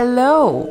Hello,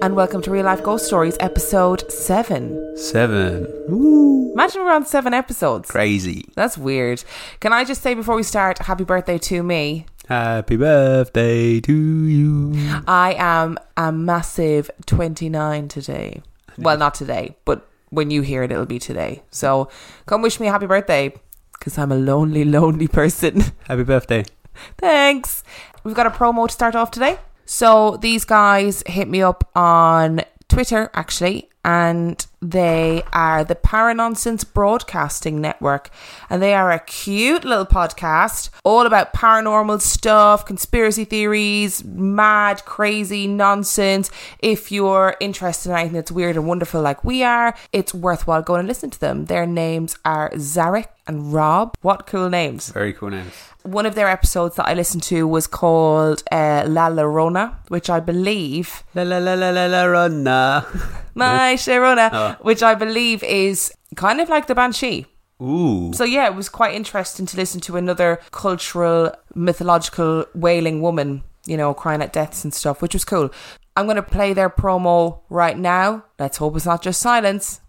and welcome to Real Life Ghost Stories, episode seven. Seven. Ooh. Imagine we're on seven episodes. Crazy. That's weird. Can I just say before we start, happy birthday to me? Happy birthday to you. I am a massive 29 today. Well, not today, but when you hear it, it'll be today. So come wish me a happy birthday because I'm a lonely, lonely person. Happy birthday. Thanks. We've got a promo to start off today. So these guys hit me up on Twitter actually, and they are the Paranonsense Broadcasting Network, and they are a cute little podcast all about paranormal stuff, conspiracy theories, mad, crazy nonsense. If you're interested in anything that's weird and wonderful like we are, it's worthwhile going and listen to them. Their names are Zarek and Rob. What cool names! Very cool names. one of their episodes that I listened to was called uh, La Llorona, which I believe La la la la la la ronna. my Sharona, Oh. Uh. which I believe is kind of like the Banshee. Ooh. So yeah, it was quite interesting to listen to another cultural, mythological wailing woman, you know, crying at deaths and stuff, which was cool. I'm going to play their promo right now. Let's hope it's not just silence.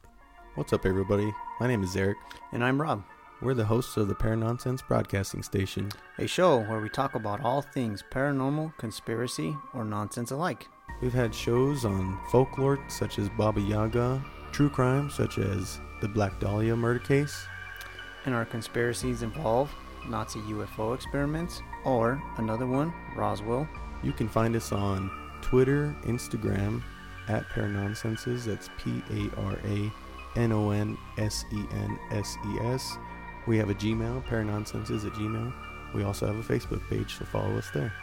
What's up, everybody? My name is Eric. And I'm Rob, We're the hosts of the Paranonsense Broadcasting Station. a show where we talk about all things paranormal, conspiracy, or nonsense alike. We've had shows on folklore such as Baba Yaga, true crime such as the Black Dahlia murder case, And our conspiracies involve Nazi UFO experiments, or another one, Roswell. You can find us on Twitter, Instagram, at Paranonsenses. That's P A R A N O N S E N S E S. We have a Gmail, Paranonsenses at Gmail. We also have a Facebook page, so follow us there.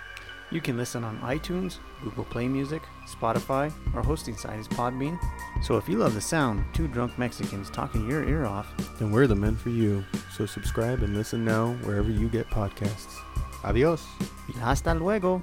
You can listen on iTunes, Google Play Music, Spotify, our hosting site is Podbean. So if you love the sound of two drunk Mexicans talking your ear off, then we're the men for you. So subscribe and listen now wherever you get podcasts. Adios. y hasta luego.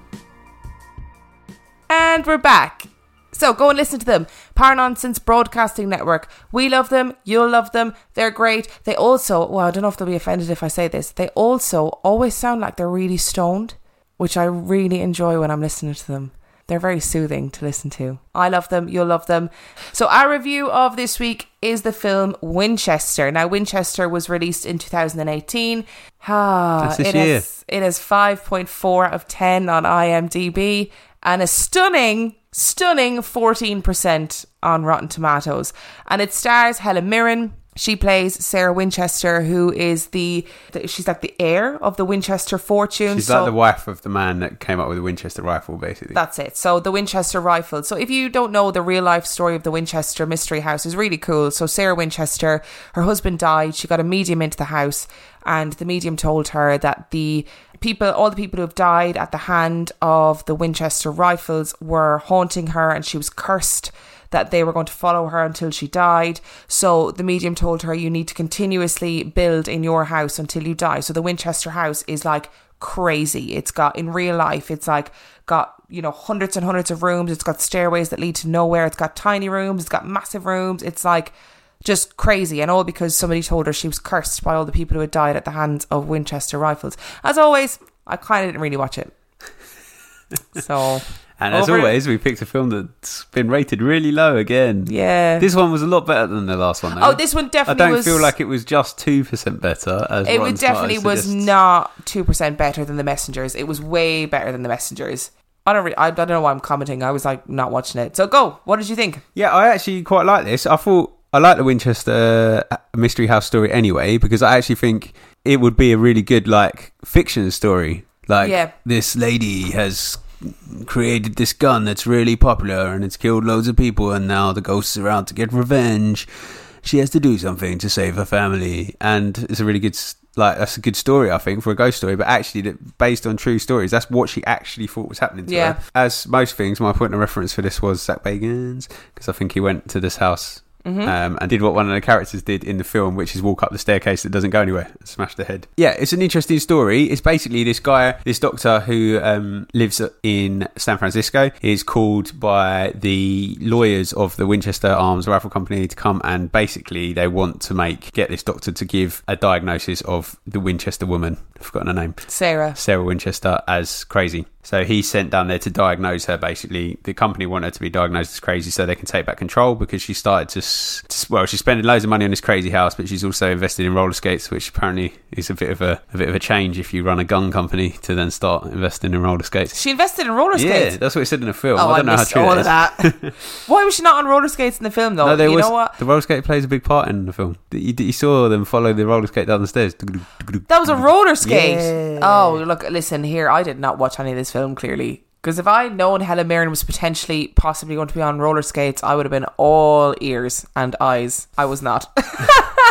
And we're back. So go and listen to them. Paranonsense Broadcasting Network. We love them. You'll love them. They're great. They also, well, I don't know if they'll be offended if I say this. They also always sound like they're really stoned, which I really enjoy when I'm listening to them. They're very soothing to listen to. I love them. You'll love them. So our review of this week is the film Winchester. Now, Winchester was released in 2018. Ah, it year. has has 5.4 out of 10 on IMDb and a stunning, stunning 14% on Rotten Tomatoes. And it stars Helen Mirren. She plays Sarah Winchester, who is the, the- she's like the heir of the Winchester fortune. She's So- like the wife of the man that came up with the Winchester rifle, basically. that's it. So the Winchester rifle. So if you don't know the real life story of the Winchester mystery house is really cool. So Sarah Winchester, her husband died. She got a medium into the house and the medium told her that the people all the people who have died at the hand of the Winchester rifles were haunting her and she was cursed that they were going to follow her until she died. So the medium told her you need to continuously build in your house until you die. So the Winchester house is like crazy. It's got in real life, it's like got, you know, hundreds and hundreds of rooms. It's got stairways that lead to nowhere. It's got tiny rooms, it's got massive rooms. It's like just crazy and all because somebody told her she was cursed by all the people who had died at the hands of Winchester rifles. As always, I kind of didn't really watch it. So, and as over- always, we picked a film that's been rated really low again. yeah. This one was a lot better than the last one, though. oh, this one definitely I don't was feel like it was just 2% better. As it Rotten definitely was not two percent better than the messengers. It was way better than the messengers. I don't. Re- I, I don't know why I'm commenting. I was like not watching it. So go. What did you think? Yeah, I actually quite like this. I thought I like the Winchester uh, Mystery House story anyway because I actually think it would be a really good like fiction story. Like Yeah. this lady has created this gun that's really popular and it's killed loads of people and now the ghosts are out to get revenge. She has to do something to save her family and it's a really good like that's a good story, I think, for a ghost story. But actually, that based on true stories, that's what she actually thought was happening to Yeah. her. As most things, my point of reference for this was Zak Bagans because I think he went to this house. Mm-hmm. Um, and did what one of the characters did in the film, which is walk up the staircase that doesn't go anywhere and smash the head. Yeah, it's an interesting story. It's basically this guy, this doctor who um, lives in San Francisco, is called by the lawyers of the Winchester Arms Rifle Company to come and basically they want to make get this doctor to give a diagnosis of the Winchester woman. I've forgotten her name. Sarah. Sarah Winchester as crazy. So he's sent down there to diagnose her. Basically, the company want her to be diagnosed as crazy so they can take back control because she started to, to well, she's spending loads of money on this crazy house, but she's also invested in roller skates, which apparently is a bit of a, a bit of a change if you run a gun company to then start investing in roller skates. She invested in roller skates. Yeah, that's what it said in the film. Oh, I I, don't know how true all of that. Why was she not on roller skates in the film, though? No, there you was know what? the roller skate plays a big part in the film. You, you saw them follow the roller skate down the stairs. That was a roller skate. Yeah. Oh, look, listen here. I did not watch any of this film clearly. Because if I had known Helen Mirren was potentially, possibly going to be on roller skates, I would have been all ears and eyes. I was not.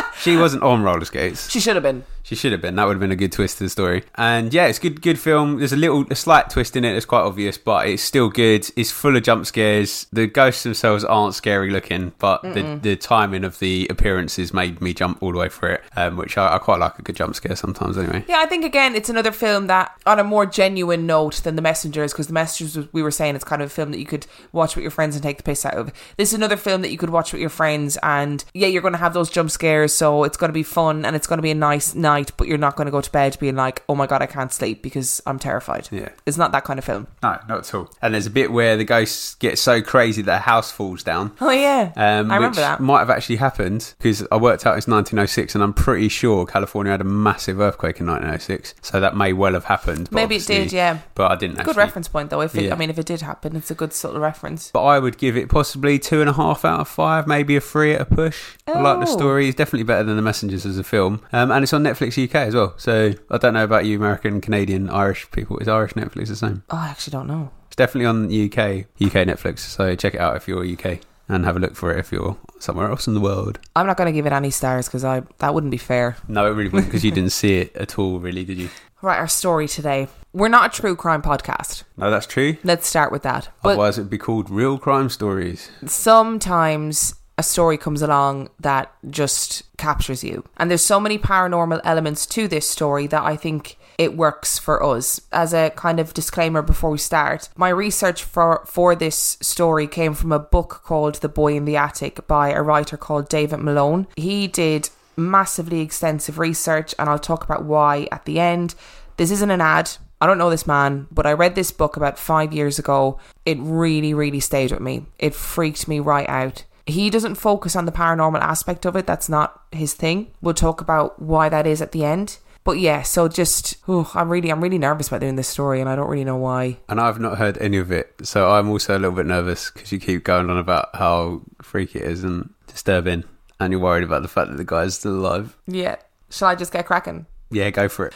She wasn't on roller skates. she should have been. She should have been. That would have been a good twist to the story. And yeah, it's good. Good film. There's a little, a slight twist in it. It's quite obvious, but it's still good. It's full of jump scares. The ghosts themselves aren't scary looking, but the, the timing of the appearances made me jump all the way for it. Um, which I, I quite like a good jump scare sometimes. Anyway. Yeah, I think again, it's another film that, on a more genuine note than The Messengers, because The Messengers, we were saying, it's kind of a film that you could watch with your friends and take the piss out of. This is another film that you could watch with your friends, and yeah, you're going to have those jump scares, so it's going to be fun and it's going to be a nice night, but you're not going to go to bed being like, oh my god, I can't sleep because I'm terrified. Yeah. It's not that kind of film. No, not at all. And there's a bit where the ghosts get so crazy that a house falls down. Oh yeah, Um, I remember which that. might have actually happened because I worked out it's 1906, and I'm pretty sure California had a massive earthquake in 1906. So that may well have happened. Maybe it did, yeah. But I didn't. Good actually. reference point though. If it, Yeah. I mean, if it did happen, it's a good sort of reference. But I would give it possibly two and a half out of five, maybe a three at a push. I like the Oh. story. It's definitely better than The Messengers as a film. Um, and it's on Netflix UK as well. So I don't know about you, American, Canadian, Irish people. Is Irish Netflix the same? Oh, I actually don't know. It's definitely on UK UK Netflix. So check it out if you're UK and have a look for it if you're somewhere else in the world. I'm not going to give it any stars because I that wouldn't be fair. No, it really wouldn't because you didn't see it at all, really, did you? Right, our story today. We're not a true crime podcast. No, that's true. Let's start with that. But Otherwise, it'd be called Real Crime Stories. sometimes a story comes along that just captures you. And there's so many paranormal elements to this story that I think it works for us. As a kind of disclaimer before we start, my research for for this story came from a book called The Boy in the Attic by a writer called David Malone. He did massively extensive research and I'll talk about why at the end. This isn't an ad. I don't know this man, but I read this book about five years ago. It really, really stayed with me. It freaked me right out. He doesn't focus on the paranormal aspect of it. That's not his thing. We'll talk about why that is at the end. But yeah, so just, oh, I'm really, I'm really nervous about doing this story, and I don't really know why. And I've not heard any of it, so I'm also a little bit nervous because you keep going on about how freaky it is and disturbing, and you're worried about the fact that the guy's still alive. Yeah, shall I just get cracking? Yeah, go for it.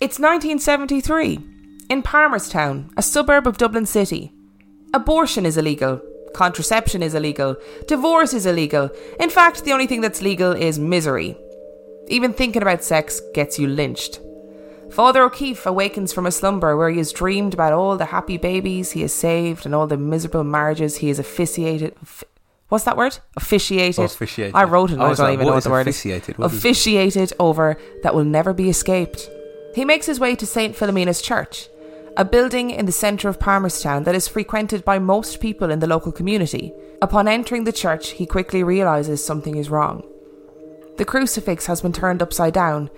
It's 1973 in Palmerstown, a suburb of Dublin City. Abortion is illegal. Contraception is illegal. Divorce is illegal. In fact, the only thing that's legal is misery. Even thinking about sex gets you lynched. Father O'Keefe awakens from a slumber where he has dreamed about all the happy babies he has saved and all the miserable marriages he has officiated. Offi- What's that word? Officiated. Officiated. I wrote it. and I I don't like, even what know what the word is. officiated? What is- Officiated over that will never be escaped. He makes his way to St. Philomena's Church, a building in the centre of Palmerstown that is frequented by most people in the local community. Upon entering the church, he quickly realises something is wrong. The crucifix has been turned upside down,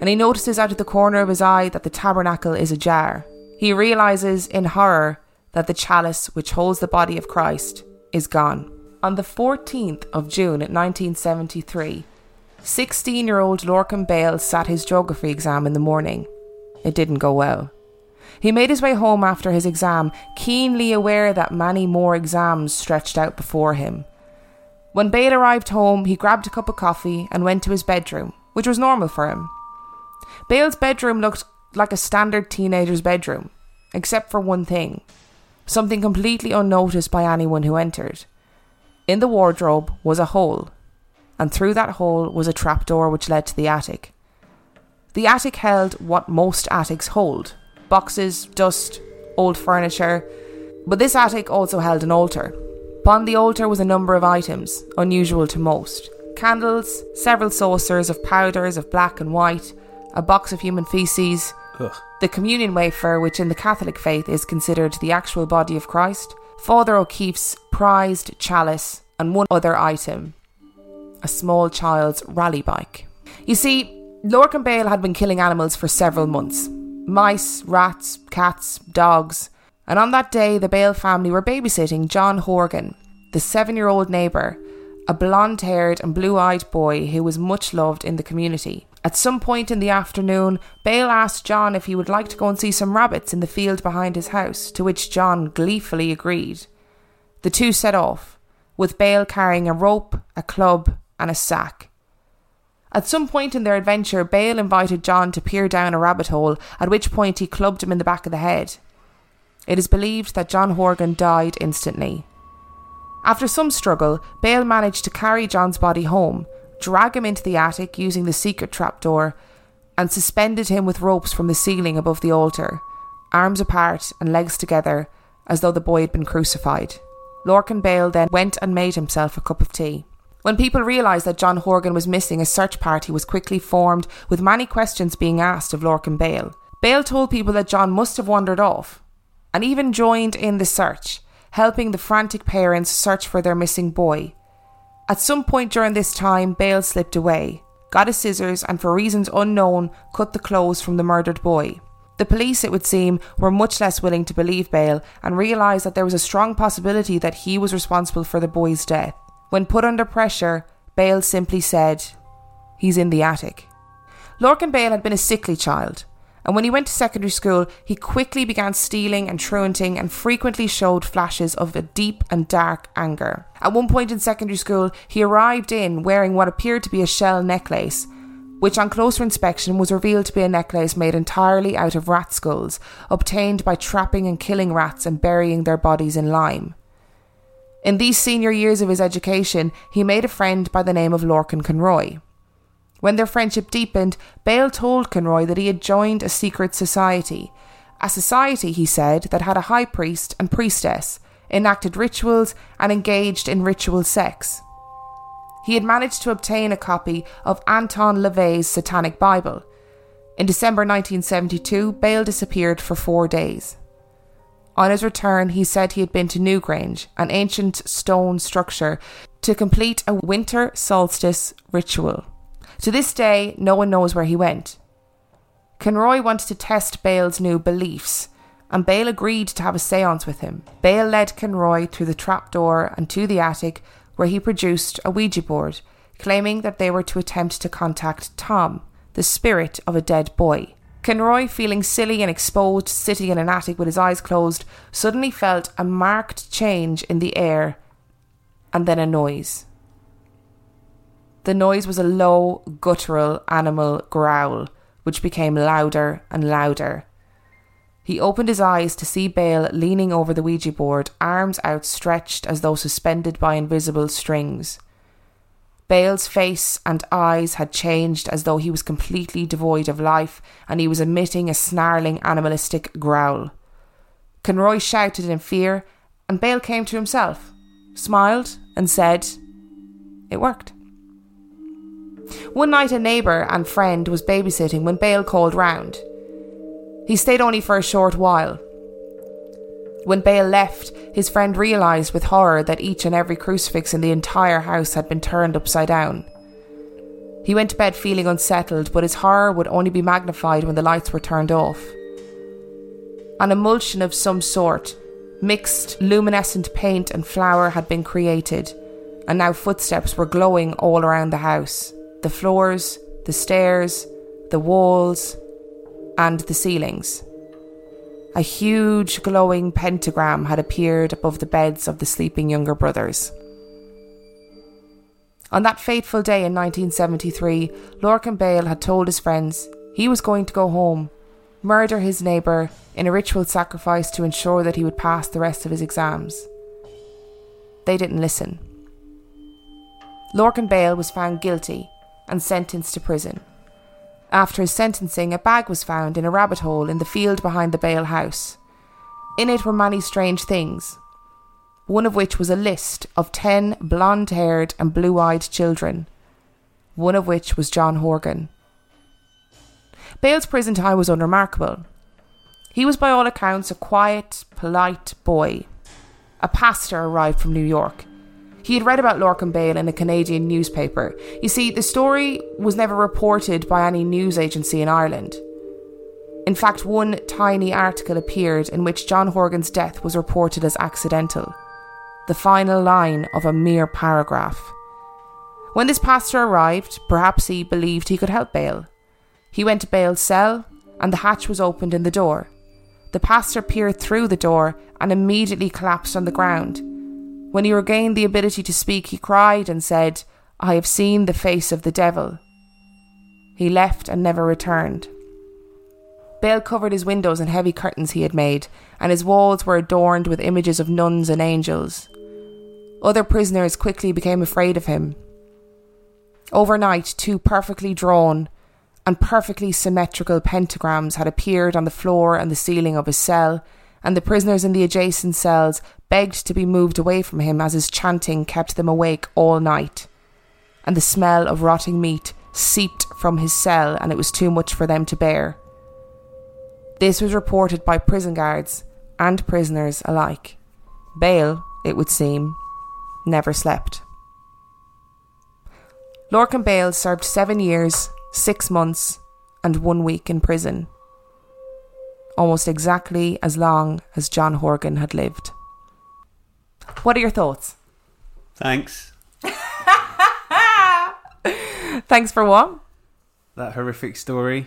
and he notices out of the corner of his eye that the tabernacle is ajar. He realises in horror that the chalice which holds the body of Christ is gone. On the 14th of June 1973, 16 year old Lorcan Bale sat his geography exam in the morning. It didn't go well. He made his way home after his exam, keenly aware that many more exams stretched out before him. When Bale arrived home, he grabbed a cup of coffee and went to his bedroom, which was normal for him. Bale's bedroom looked like a standard teenager's bedroom, except for one thing something completely unnoticed by anyone who entered. In the wardrobe was a hole, and through that hole was a trapdoor which led to the attic. The attic held what most attics hold boxes, dust, old furniture. But this attic also held an altar. Upon the altar was a number of items, unusual to most candles, several saucers of powders of black and white, a box of human feces, Ugh. the communion wafer, which in the Catholic faith is considered the actual body of Christ, Father O'Keefe's prized chalice, and one other item a small child's rally bike. You see, Lorcan Bale had been killing animals for several months mice, rats, cats, dogs. And on that day, the Bale family were babysitting John Horgan, the seven year old neighbour, a blonde haired and blue eyed boy who was much loved in the community. At some point in the afternoon, Bale asked John if he would like to go and see some rabbits in the field behind his house, to which John gleefully agreed. The two set off, with Bale carrying a rope, a club, and a sack. At some point in their adventure, Bale invited John to peer down a rabbit hole, at which point he clubbed him in the back of the head. It is believed that John Horgan died instantly. After some struggle, Bale managed to carry John's body home, drag him into the attic using the secret trapdoor, and suspended him with ropes from the ceiling above the altar, arms apart and legs together, as though the boy had been crucified. Lorcan Bale then went and made himself a cup of tea. When people realised that John Horgan was missing, a search party was quickly formed, with many questions being asked of Lorcan Bale. Bale told people that John must have wandered off, and even joined in the search, helping the frantic parents search for their missing boy. At some point during this time, Bale slipped away, got his scissors, and for reasons unknown, cut the clothes from the murdered boy. The police, it would seem, were much less willing to believe Bale and realised that there was a strong possibility that he was responsible for the boy's death. When put under pressure, Bale simply said, He's in the attic. Lorcan Bale had been a sickly child, and when he went to secondary school, he quickly began stealing and truanting and frequently showed flashes of a deep and dark anger. At one point in secondary school, he arrived in wearing what appeared to be a shell necklace, which on closer inspection was revealed to be a necklace made entirely out of rat skulls, obtained by trapping and killing rats and burying their bodies in lime. In these senior years of his education, he made a friend by the name of Lorcan Conroy. When their friendship deepened, Bale told Conroy that he had joined a secret society. A society, he said, that had a high priest and priestess, enacted rituals, and engaged in ritual sex. He had managed to obtain a copy of Anton LaVey's Satanic Bible. In December 1972, Bale disappeared for four days. On his return, he said he had been to Newgrange, an ancient stone structure, to complete a winter solstice ritual. To this day, no one knows where he went. Conroy wanted to test Bale's new beliefs, and Bale agreed to have a seance with him. Bale led Conroy through the trapdoor and to the attic, where he produced a Ouija board, claiming that they were to attempt to contact Tom, the spirit of a dead boy. Conroy, feeling silly and exposed, sitting in an attic with his eyes closed, suddenly felt a marked change in the air and then a noise. The noise was a low, guttural animal growl, which became louder and louder. He opened his eyes to see Bale leaning over the Ouija board, arms outstretched as though suspended by invisible strings. Bale's face and eyes had changed as though he was completely devoid of life and he was emitting a snarling animalistic growl. Conroy shouted in fear, and Bale came to himself, smiled, and said, It worked. One night, a neighbour and friend was babysitting when Bale called round. He stayed only for a short while. When Bale left, his friend realised with horror that each and every crucifix in the entire house had been turned upside down. He went to bed feeling unsettled, but his horror would only be magnified when the lights were turned off. An emulsion of some sort, mixed luminescent paint and flour, had been created, and now footsteps were glowing all around the house the floors, the stairs, the walls, and the ceilings. A huge glowing pentagram had appeared above the beds of the sleeping younger brothers. On that fateful day in 1973, Lorcan Bale had told his friends he was going to go home, murder his neighbour in a ritual sacrifice to ensure that he would pass the rest of his exams. They didn't listen. Lorcan Bale was found guilty and sentenced to prison. After his sentencing, a bag was found in a rabbit hole in the field behind the Bale house. In it were many strange things, one of which was a list of ten blonde haired and blue eyed children, one of which was John Horgan. Bale's prison time was unremarkable. He was, by all accounts, a quiet, polite boy. A pastor arrived from New York. He had read about Lorcan Bale in a Canadian newspaper. You see, the story was never reported by any news agency in Ireland. In fact, one tiny article appeared in which John Horgan's death was reported as accidental, the final line of a mere paragraph. When this pastor arrived, perhaps he believed he could help Bale. He went to Bale's cell, and the hatch was opened in the door. The pastor peered through the door and immediately collapsed on the ground. When he regained the ability to speak, he cried and said, I have seen the face of the devil. He left and never returned. Bale covered his windows in heavy curtains he had made, and his walls were adorned with images of nuns and angels. Other prisoners quickly became afraid of him. Overnight, two perfectly drawn and perfectly symmetrical pentagrams had appeared on the floor and the ceiling of his cell, and the prisoners in the adjacent cells begged to be moved away from him as his chanting kept them awake all night. And the smell of rotting meat seeped from his cell, and it was too much for them to bear. This was reported by prison guards and prisoners alike. Bale, it would seem, never slept. Lorcan Bale served seven years, six months, and one week in prison. Almost exactly as long as John Horgan had lived. What are your thoughts? Thanks. Thanks for what? That horrific story.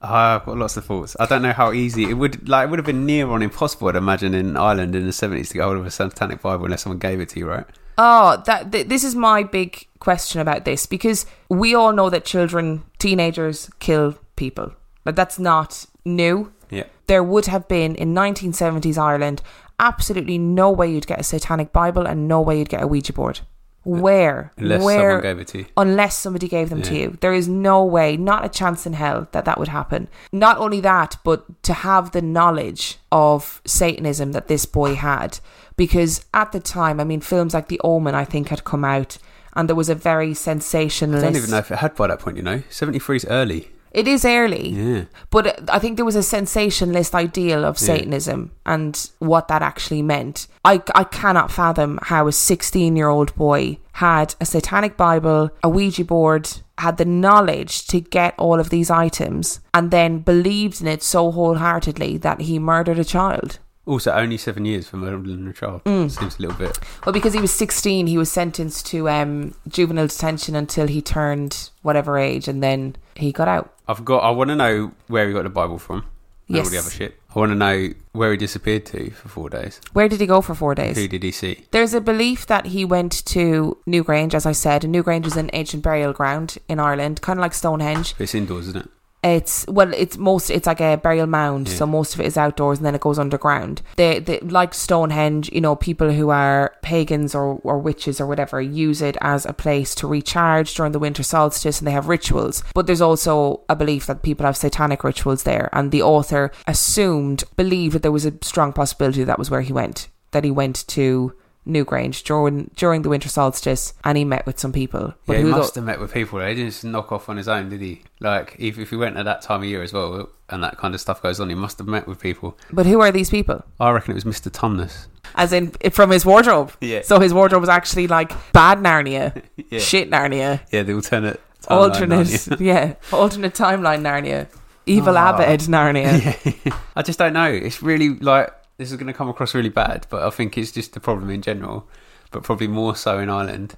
Ah, I've got lots of thoughts. I don't know how easy it would like. It would have been near on impossible. I'd imagine in Ireland in the seventies to get hold of a Satanic Bible unless someone gave it to you, right? Oh, that th- this is my big question about this because we all know that children, teenagers kill people. But that's not new. Yeah. There would have been in 1970s Ireland absolutely no way you'd get a satanic Bible and no way you'd get a Ouija board. Uh, Where? Unless Where? someone gave it to you. unless somebody gave them to you. There is no way, not a chance in hell that that would happen. Not only that, but to have the knowledge of Satanism that this boy had. Because at the time, I mean, films like The Omen, I think, had come out, and there was a very sensationalist. I don't even know if it had by that point. You know, seventy three is early. It is early. Yeah. But uh, I think there was a sensationalist ideal of Yeah. Satanism and what that actually meant. I, I cannot fathom how a 16 year old boy had a satanic Bible, a Ouija board, had the knowledge to get all of these items, and then believed in it so wholeheartedly that he murdered a child. Also, only seven years for murdering a child. Mm. Seems a little bit. Well, because he was 16, he was sentenced to um, juvenile detention until he turned whatever age, and then he got out. I've got. I want to know where he got the Bible from. Yes. All the other shit. I want to know where he disappeared to for four days. Where did he go for four days? Who did he see? There's a belief that he went to Newgrange, as I said. And Newgrange is an ancient burial ground in Ireland, kind of like Stonehenge. It's indoors, isn't it? It's well, it's most it's like a burial mound, Yeah. so most of it is outdoors, and then it goes underground. They, they like Stonehenge, you know, people who are pagans or or witches or whatever use it as a place to recharge during the winter solstice, and they have rituals. But there's also a belief that people have satanic rituals there, and the author assumed, believed that there was a strong possibility that was where he went, that he went to. Newgrange during during the winter solstice, and he met with some people. Yeah, he must have met with people. He didn't just knock off on his own, did he? Like, if, if he went at that time of year as well, and that kind of stuff goes on, he must have met with people. but who are these people? I reckon it was Mr. Tumnus. As in from his wardrobe. Yeah. So his wardrobe was actually like bad Narnia, Yeah. shit Narnia, Yeah, the alternate. alternate, aren't yeah, alternate timeline Narnia, evil Ah. Abed Narnia. I just don't know. It's really like this is going to come across really bad, but I think it's just the problem in general, but probably more so in Ireland.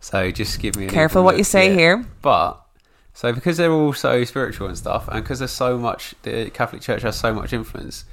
So just give me Careful what look, you say yeah. here. But so because they're all so spiritual and stuff, and because there's so much, the Catholic Church has so much influence,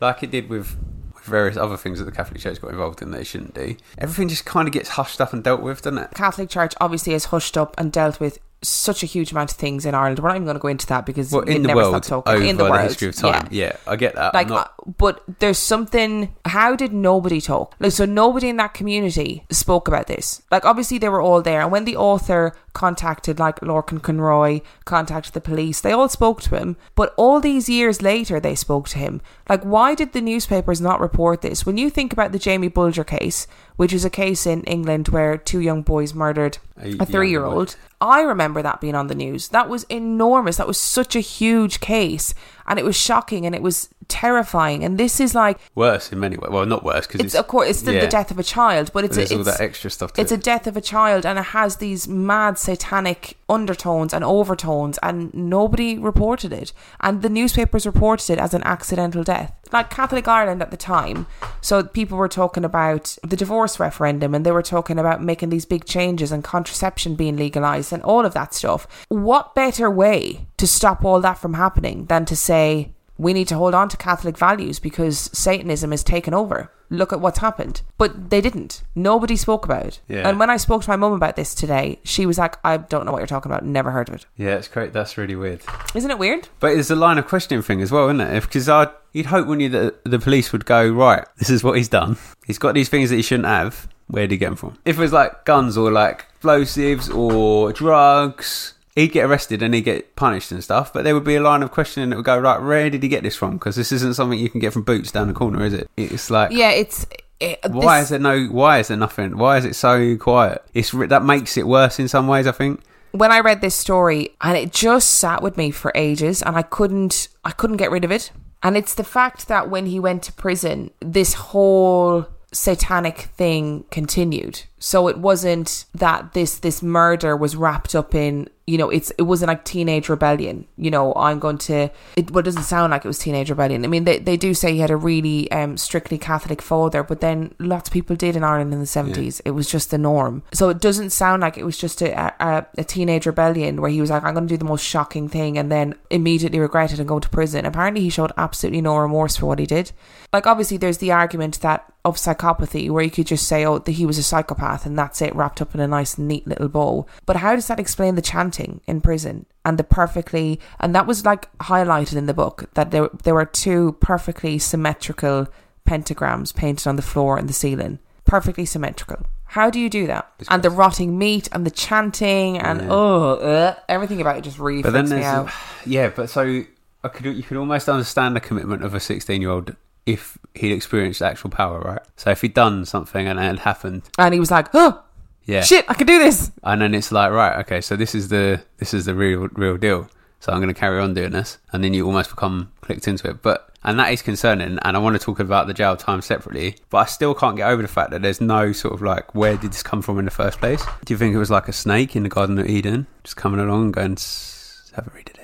like it did with, with various other things that the Catholic Church got involved in that it shouldn't do. Everything just kind of gets hushed up and dealt with, doesn't it? Catholic Church obviously is hushed up and dealt with such a huge amount of things in Ireland. We're not even going to go into that because Well, in the never world, stop talking. in the the, world, history of time. Yeah, I get that. like not, uh, but there's something how did nobody talk like so nobody in that community spoke about this like obviously they were all there and when the author contacted like Lorcan Conroy, contacted the police. They all spoke to him, but all these years later they spoke to him. Like, why did the newspapers not report this? When you think about the Jamie Bulger case, which is a case in England where two young boys murdered A a three year old. I remember that being on the news. That was enormous. That was such a huge case. And it was shocking and it was terrifying. And this is like, Worse in many ways. Well, not worse because it's, of course, it's still yeah. the death of a child, but it's, a, there's all it's, that extra stuff to it's a death of a child and it has these mad satanic undertones and overtones and nobody reported it and the newspapers reported it as an accidental death like catholic ireland at the time so people were talking about the divorce referendum and they were talking about making these big changes and contraception being legalized and all of that stuff what better way to stop all that from happening than to say we need to hold on to Catholic values because Satanism has taken over. Look at what's happened. But they didn't. Nobody spoke about it. Yeah. And when I spoke to my mum about this today, she was like, I don't know what you're talking about. Never heard of it. Yeah, it's great. That's really weird. Isn't it weird? But it's a line of questioning thing as well, isn't it? Because I, you'd hope when you that the police would go right. This is what he's done. He's got these things that he shouldn't have. Where did he get them from? If it was like guns or like explosives or drugs, he'd get arrested and he'd get punished and stuff. But there would be a line of questioning that would go right. Where did he get this from? Because this isn't something you can get from Boots down the corner, is it? It's like Yeah, it's. It, why this- is there no? Why is there nothing? Why is it so quiet? It's that makes it worse in some ways. I think. when I read this story and it just sat with me for ages and I couldn't I couldn't get rid of it. And it's the fact that when he went to prison, this whole satanic thing continued. So it wasn't that this this murder was wrapped up in you know it's it wasn't like teenage rebellion. You know I'm going to it. Well, it doesn't sound like it was teenage rebellion. I mean they they do say he had a really um, strictly Catholic father, but then lots of people did in Ireland in the seventies. It was just the norm. So it doesn't sound like it was just a a, a teenage rebellion where he was like I'm going to do the most shocking thing and then immediately regret it and go to prison. Apparently he showed absolutely no remorse for what he did. Like obviously there's the argument that of psychopathy where you could just say oh that he was a psychopath and that's it wrapped up in a nice neat little bow. But how does that explain the chanting in prison and the perfectly and that was like highlighted in the book that there there were two perfectly symmetrical pentagrams painted on the floor and the ceiling. Perfectly symmetrical. How do you do that? And the rotting meat and the chanting and Yeah. oh, uh, everything about it just really But then me out. yeah. But so I could you could almost understand the commitment of a sixteen year old if he'd experienced actual power, right? So if he'd done something and it had happened, And he was like, oh, yeah, shit, I can do this. and then it's like right, okay, so this is the this is the real real deal. So I'm going to carry on doing this, and then you almost become clicked into it. But and that is concerning. And I want to talk about the jail time separately. But I still can't get over the fact that there's no sort of like where did this come from in the first place? Do you think it was like a snake in the Garden of Eden just coming along and going, "Sss, "Have a read of this"? Sss."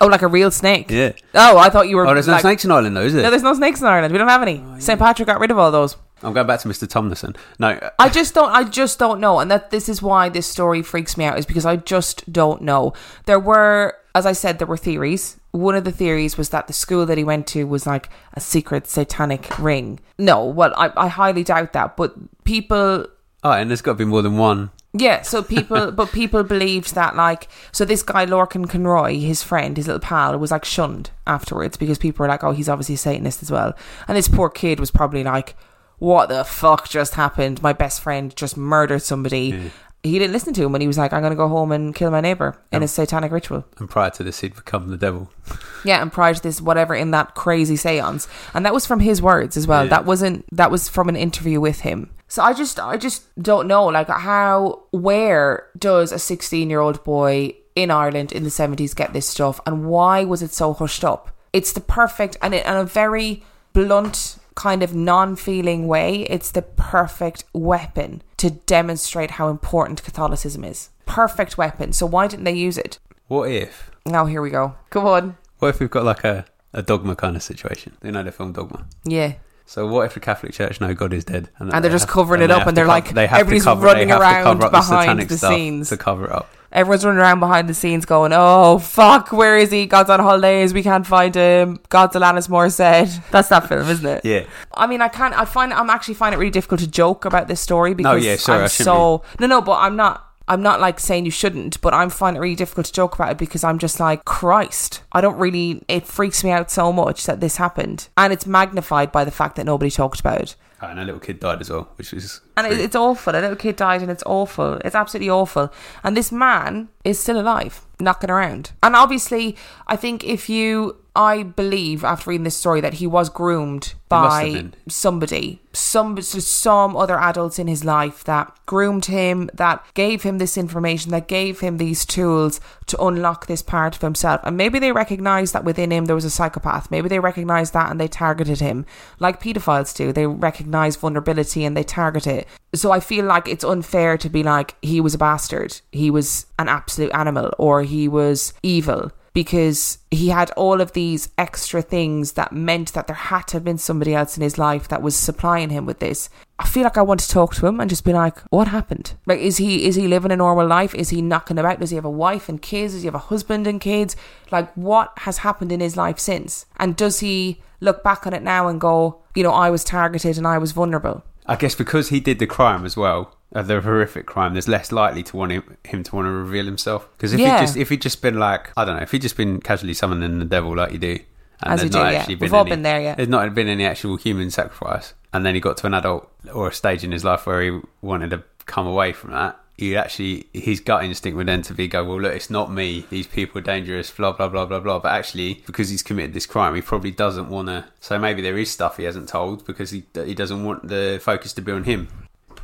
Oh, like a real snake. Yeah. Oh, I thought you were. Oh, there's no like- snakes in Ireland though, is it? No, there's no snakes in Ireland. We don't have any. St. Patrick got rid of all those. I'm going back to Mr. Tomlinson. No, uh, I just don't. I just don't know, and that this is why this story freaks me out is because I just don't know. There were, as I said, there were theories. One of the theories was that the school that he went to was like a secret satanic ring. No, well, I, I highly doubt that. But people oh, and there's got to be more than one. Yeah, so people, but people believed that, like, so this guy, Lorcan Conroy, his friend, his little pal, was like shunned afterwards because people were like, oh, he's obviously a Satanist as well. And this poor kid was probably like, what the fuck just happened? My best friend just murdered somebody. He didn't listen to him when he was like, I'm going to go home and kill my neighbor in a satanic ritual. And prior to this, he'd become the devil. Yeah, and prior to this, whatever in that crazy seance, and that was from his words as well. Yeah. That wasn't. That was from an interview with him. So I just, I just don't know, like how, where does a sixteen-year-old boy in Ireland in the seventies get this stuff, and why was it so hushed up? It's the perfect and in a very blunt kind of non-feeling way. It's the perfect weapon to demonstrate how important Catholicism is. Perfect weapon. So why didn't they use it? What if? Now here we go. Come on. What if we've got like a, a dogma kind of situation? You know the film Dogma. Yeah. So what if the Catholic Church know God is dead, that And they're they just have- covering it up and they're co- like, they have everybody's cover- running have around behind satanic the scenes. to cover it up. Everyone's running around behind the scenes going, oh, fuck, where is he? God's on holidays. We can't find him. God's Alanis Morissette. That's that film, isn't it? Yeah, I mean, I can't, I find, I'm actually find it really difficult to joke about this story because yeah, sorry, I I'm so, no, no, but I'm not, I'm not like saying you shouldn't, but I'm finding it really difficult to joke about it because I'm just like, Christ. I don't really, it freaks me out so much that this happened. And it's magnified by the fact that nobody talked about it. Oh, and a little kid died as well, which is. And it, it's awful. A little kid died and it's awful. It's absolutely awful. And this man is still alive, knocking around. And obviously, I think if you, I believe after reading this story that he was groomed by somebody, some, so some other adults in his life that groomed him, that gave him this information, that gave him these tools to unlock this part of himself. And maybe they recognized that within him there was a psychopath. Maybe they recognized that and they targeted him like pedophiles do. They recognize vulnerability and they target it. So I feel like it's unfair to be like, he was a bastard, he was an absolute animal, or he was evil because he had all of these extra things that meant that there had to have been somebody else in his life that was supplying him with this. I feel like I want to talk to him and just be like, what happened? Like, is he is he living a normal life? Is he knocking about? Does he have a wife and kids? Does he have a husband and kids? Like, what has happened in his life since? And does he look back on it now and go, you know, I was targeted and I was vulnerable? I guess because he did the crime as well, uh, the horrific crime, there's less likely to want him, him to want to reveal himself. Because if Yeah. he just if he'd just been like I don't know, if he'd just been casually summoning the devil like you do, and As there's you not do, yeah. actually We've all any- been there, yeah. There's not been any actual human sacrifice, and then he got to an adult or a stage in his life where he wanted to come away from that. He actually his gut instinct would then to be go well look it's not me these people are dangerous blah blah blah blah blah but actually because he's committed this crime he probably doesn't want to so maybe there is stuff he hasn't told because he he doesn't want the focus to be on him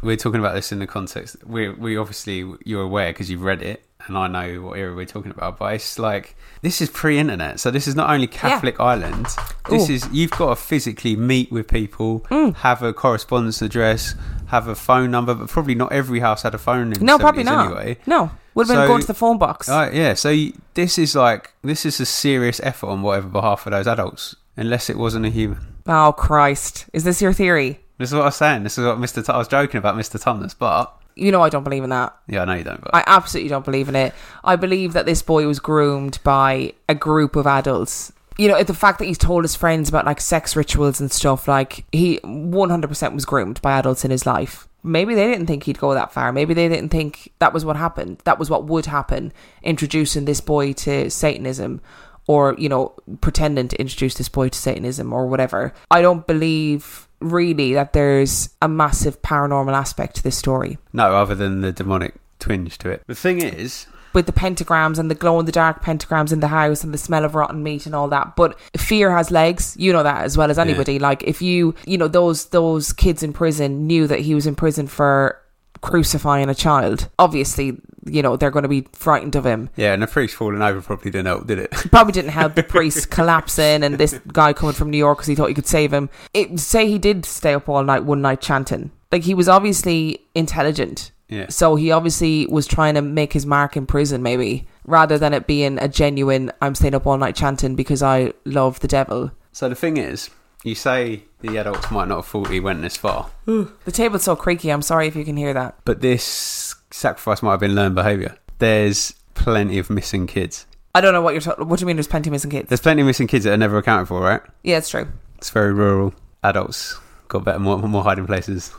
we're talking about this in the context. We we obviously you're aware because you've read it, and I know what era we're talking about. But it's like this is pre-internet, so this is not only Catholic Ireland. This Ooh. is you've got to physically meet with people, have a correspondence address, have a phone number. But probably not every house had a phone. In the No, probably 70s not. Anyway, No, would have been So- going to the phone box. uh, yeah. So you, this is like this is a serious effort on whatever behalf of those adults, unless it wasn't a human. oh Christ, is this your theory? This is what I was saying. This is what Mr. T- I was joking about Mr. Tumnus, but You know I don't believe in that. yeah, I know you don't. But I absolutely don't believe in it. I believe that this boy was groomed by a group of adults. You know, the fact that he's told his friends about like sex rituals and stuff, like he 100% was groomed by adults in his life. Maybe they didn't think he'd go that far. Maybe they didn't think that was what happened. That was what would happen, introducing this boy to Satanism or, you know, pretending to introduce this boy to Satanism or whatever. I don't believe really that there's a massive paranormal aspect to this story. No, other than the demonic twinge to it. The thing is, with the pentagrams and the glow in the dark pentagrams in the house and the smell of rotten meat and all that. But fear has legs. You know that as well as anybody. Like if you, you know, those those kids in prison knew that he was in prison for crucifying a child. Obviously, you know, they're going to be frightened of him. yeah, and the priest falling over probably didn't help, did it? Probably didn't help the priest collapsing and this guy coming from New York because he thought he could save him. It, say he did stay up all night one night chanting. Like he was obviously intelligent. Yeah. So he obviously was trying to make his mark in prison, maybe, rather than it being a genuine, I'm staying up all night chanting because I love the devil. So the thing is, you say the adults might not have thought he went this far, The table's so creaky, I'm sorry if you can hear that. but this sacrifice might have been learned behaviour. There's plenty of missing kids. I don't know what you're talking What do you mean there's plenty of missing kids? There's plenty of missing kids that are never accounted for, right? yeah, it's true. It's very rural. Adults got better, more, more hiding places.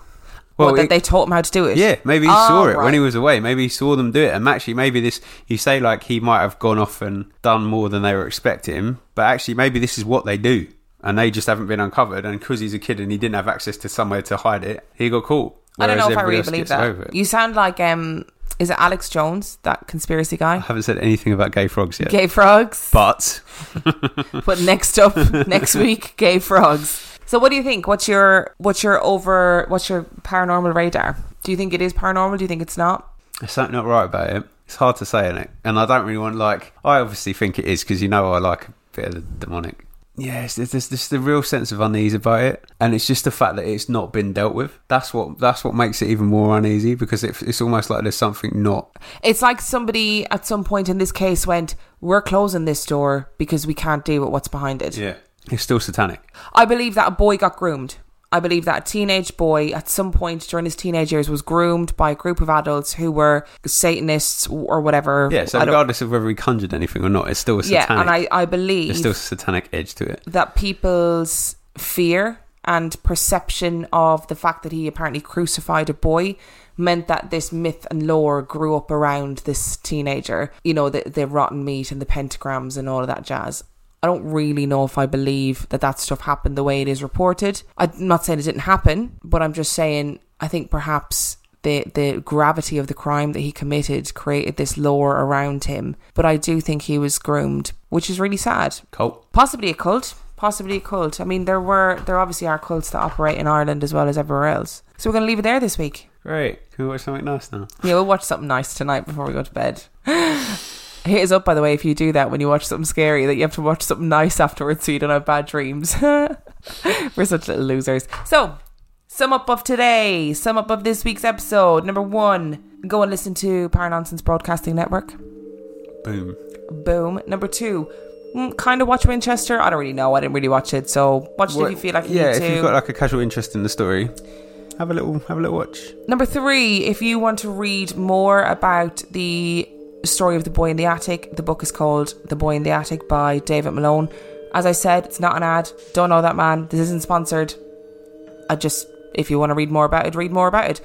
Well, that it- they taught him how to do it. Yeah, maybe he Oh, saw it right. when he was away. Maybe he saw them do it, and actually, maybe this you say like he might have gone off and done more than they were expecting, but actually, maybe this is what they do, and they just haven't been uncovered. And because he's a kid and he didn't have access to somewhere to hide it, he got caught. I don't know if I really believe that. You sound like, um, is it Alex Jones, that conspiracy guy? I haven't said anything about gay frogs yet, Gay frogs. but But next up, next week, gay frogs. So what do you think? What's your what's your over what's your paranormal radar? Do you think it is paranormal? Do you think it's not? there's something not right about it. It's hard to say, is it? And I don't really want like. I obviously think it is because you know I like a bit of the demonic. Yes, there's, there's there's the real sense of unease about it, and it's just the fact that it's not been dealt with. That's what that's what makes it even more uneasy because it, it's almost like there's something not. It's like somebody at some point in this case went, "We're closing this door because we can't deal with what's behind it." Yeah, it's still satanic. I believe that a boy got groomed. I believe that a teenage boy at some point during his teenage years was groomed by a group of adults who were Satanists or whatever. Yeah, so regardless of whether he conjured anything or not, it's still a yeah, and I, I believe there's still a satanic edge to it. that people's fear and perception of the fact that he apparently crucified a boy meant that this myth and lore grew up around this teenager. You know, the, the rotten meat and the pentagrams and all of that jazz. I don't really know if I believe that that stuff happened the way it is reported. I'm not saying it didn't happen, but I'm just saying I think perhaps the the gravity of the crime that he committed created this lore around him. But I do think he was groomed, which is really sad. Cult. Possibly a cult. Possibly a cult. I mean, there were there obviously are cults that operate in Ireland as well as everywhere else. So we're going to leave it there this week. Great. Can we watch something nice now? Yeah, we'll watch something nice tonight before we go to bed. Hit us up, by the way, if you do that when you watch something scary, that you have to watch something nice afterwards so you don't have bad dreams. We're such little losers. So, sum up of today, sum up of this week's episode. Number one, go and listen to Paranonsense Broadcasting Network. Boom. Boom. Number two, mm, kind of watch Winchester. I don't really know. I didn't really watch it, so watch it if you feel like you yeah, if you've got like a casual interest in the story, have a little have a little watch. Number three, if you want to read more about the story of the boy in the attic, the book is called The Boy in the Attic by David Malone. As I said, it's not an ad. Don't know that man. This isn't sponsored. I just, if you want to read more about it, read more about it.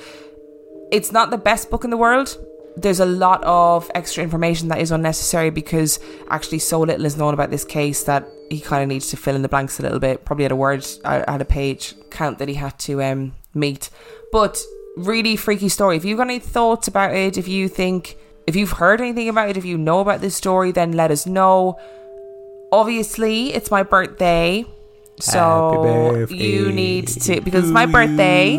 It's not the best book in the world. There's a lot of extra information that is unnecessary because actually so little is known about this case that he kind of needs to fill in the blanks a little bit. Probably had a word, uh, had a page count that he had to um, meet. But really freaky story. If you've got any thoughts about it, if you think, if you've heard anything about it, if you know about this story, then let us know. Obviously, it's my birthday. So you need to, because it's my birthday,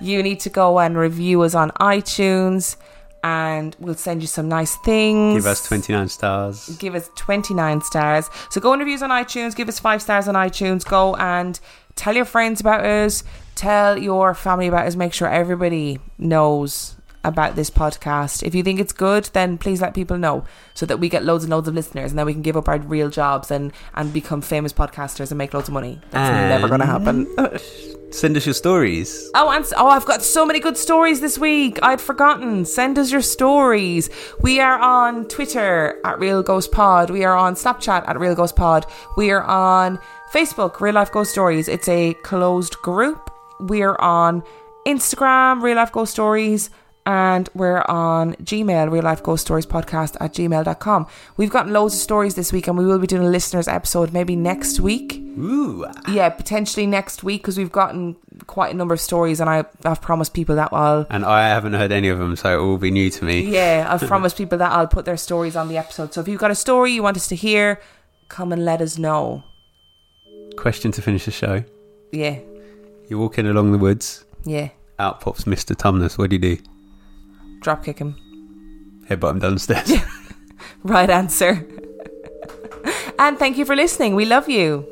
you need to go and review us on iTunes and we'll send you some nice things. Give us 29 stars. Give us 29 stars. So go and reviews on iTunes, give us five stars on iTunes, go and tell your friends about us, tell your family about us, make sure everybody knows about this podcast. If you think it's good, then please let people know so that we get loads and loads of listeners and then we can give up our real jobs and, and become famous podcasters and make loads of money. That's And- never going to happen. Send us your stories. Oh, and oh, I've got so many good stories this week. I'd forgotten. Send us your stories. We are on Twitter at Real Ghost Pod. We are on Snapchat at Real Ghost Pod. We are on Facebook, Real Life Ghost Stories. It's a closed group. We're on Instagram, Real Life Ghost Stories. And we're on Gmail, Real Life Ghost Stories Podcast at gmail.com. We've gotten loads of stories this week, and we will be doing a listeners episode maybe next week. Ooh. Yeah, potentially next week because we've gotten quite a number of stories, and I, I've promised people that I'll. And I haven't heard any of them, so it will be new to me. Yeah, I've promised people that I'll put their stories on the episode. So if you've got a story you want us to hear, come and let us know. Question to finish the show. Yeah, You're walking along the woods. yeah. Out pops Mr. Tumnus. What do you do? Drop kick him. Headbutt him downstairs. Right answer. and thank you for listening. We love you.